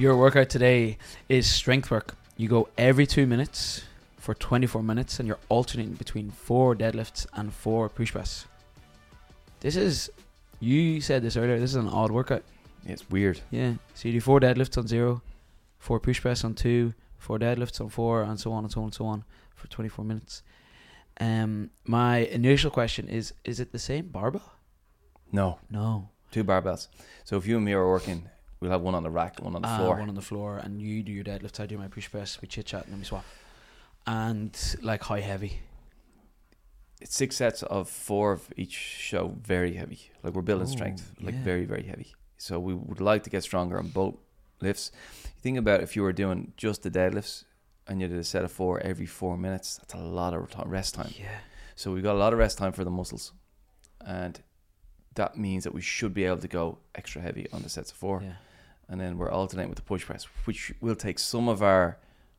Your workout today is strength work. You go every two minutes for 24 minutes and you're alternating between four deadlifts and four push press. This is, you said this earlier, this is an odd workout. It's weird. Yeah. So you do four deadlifts on zero, four push press on two, four deadlifts on four, and so on and so on and so on for 24 minutes. Um, my initial question is: Is it the same barbell? No, No. two barbells. So if you and me are working, we'll have one on the rack one on the Ah, floor. one on the floor, and you do your deadlifts. I do my push press. We chit chat and then we swap. And like high heavy. it's six sets of four of each show, very heavy. Like we're building Ooh, strength, like yeah. very, very heavy. So we would like to get stronger on both lifts. You think about if you were doing just the deadlifts and you did a set of four every four minutes, that's a lot of rest time. Yeah. So we've got a lot of rest time for the muscles, and that means that we should be able to go extra heavy on the sets of four, Yeah. And then we're alternating with the push press, which will take some of our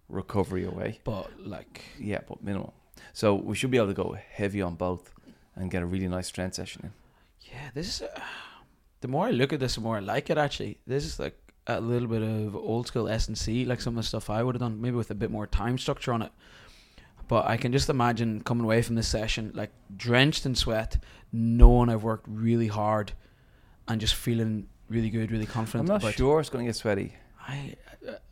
recovery away. But like, Yeah, but minimal. So we should be able to go heavy on both and get a really nice strength session in. yeah, this is. Uh, the more I look at this, the more I like it. Actually, this is like a little bit of old school S and C, like some of the stuff I would have done, maybe with a bit more time structure on it. But I can just imagine coming away from this session like drenched in sweat, knowing I've worked really hard, and just feeling really good, really confident. I'm not sure it's going to get sweaty. I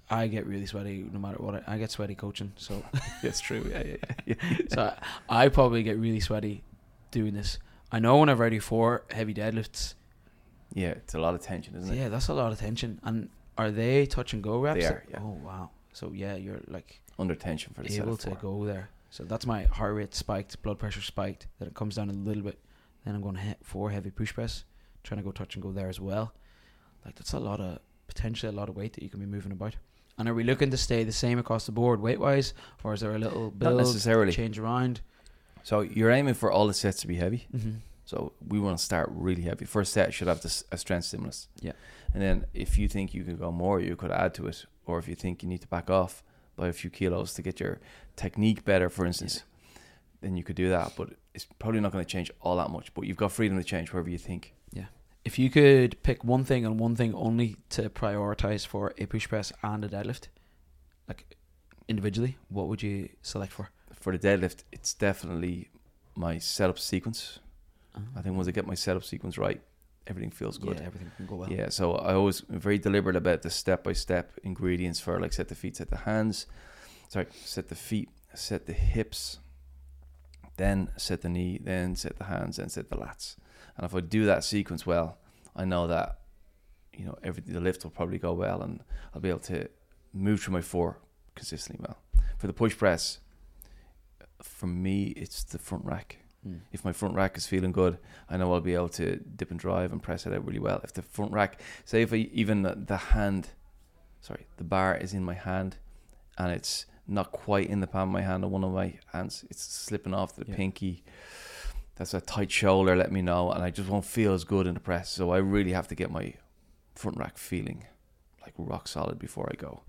I get really sweaty no matter what. I, I get sweaty coaching, so That's true. Yeah, yeah, yeah. so I, I probably get really sweaty doing this. I know whenever I do four heavy deadlifts, yeah, it's a lot of tension, isn't it? yeah, that's a lot of tension. And are they touch and go reps? They are, yeah. Oh wow. So yeah, you're like Under tension for the set able to go there. So that's my heart rate spiked, blood pressure spiked. Then it comes down a little bit. Then I'm going he- four heavy push press, trying to go touch and go there as well. Like that's a lot of potentially a lot of weight that you can be moving about. And are we looking to stay the same across the board weight wise, or is there a little Not build necessarily. change around? So you're aiming for all the sets to be heavy. Mm-hmm. So we want to start really heavy. First set should have this, a strength stimulus. Yeah. And then if you think you could go more, you could add to it. Or if you think you need to back off by a few kilos to get your technique better, for instance, then you could do that. But it's probably not going to change all that much. But you've got freedom to change wherever you think. If you could pick one thing and one thing only to prioritize for a push press and a deadlift, like individually, what would you select for? For the deadlift, it's definitely my setup sequence. Uh-huh. I think once I get my setup sequence right, everything feels good. Yeah, everything can go well. Yeah, so I always am very deliberate about the step by step ingredients for like set the feet, set the hands, sorry, set the feet, set the hips, then set the knee, then set the hands, then set the lats. And if I do that sequence well, I know that you know everything the lift will probably go well, and I'll be able to move through my four consistently well. For the push press, for me, it's the front rack Mm. if my front rack is feeling good, I know I'll be able to dip and drive and press it out really well. If the front rack, say if I even the hand, sorry, the bar is in my hand and it's not quite in the palm of my hand on one of my hands, it's slipping off the Yeah. pinky. That's a tight shoulder, let me know, and I just won't feel as good in the press. So I really have to get my front rack feeling like rock solid before I go.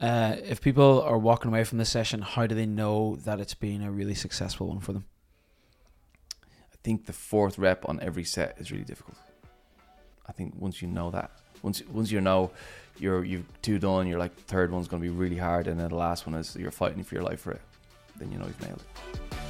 Uh, if people are walking away from this session, how do they know that it's been a really successful one for them? I think the fourth rep on every set is really difficult. I think once you know that, once once you know you're you've two done, you're like third one's to be really hard, and then the last one is you're fighting for your life for it. Then you know you've nailed it.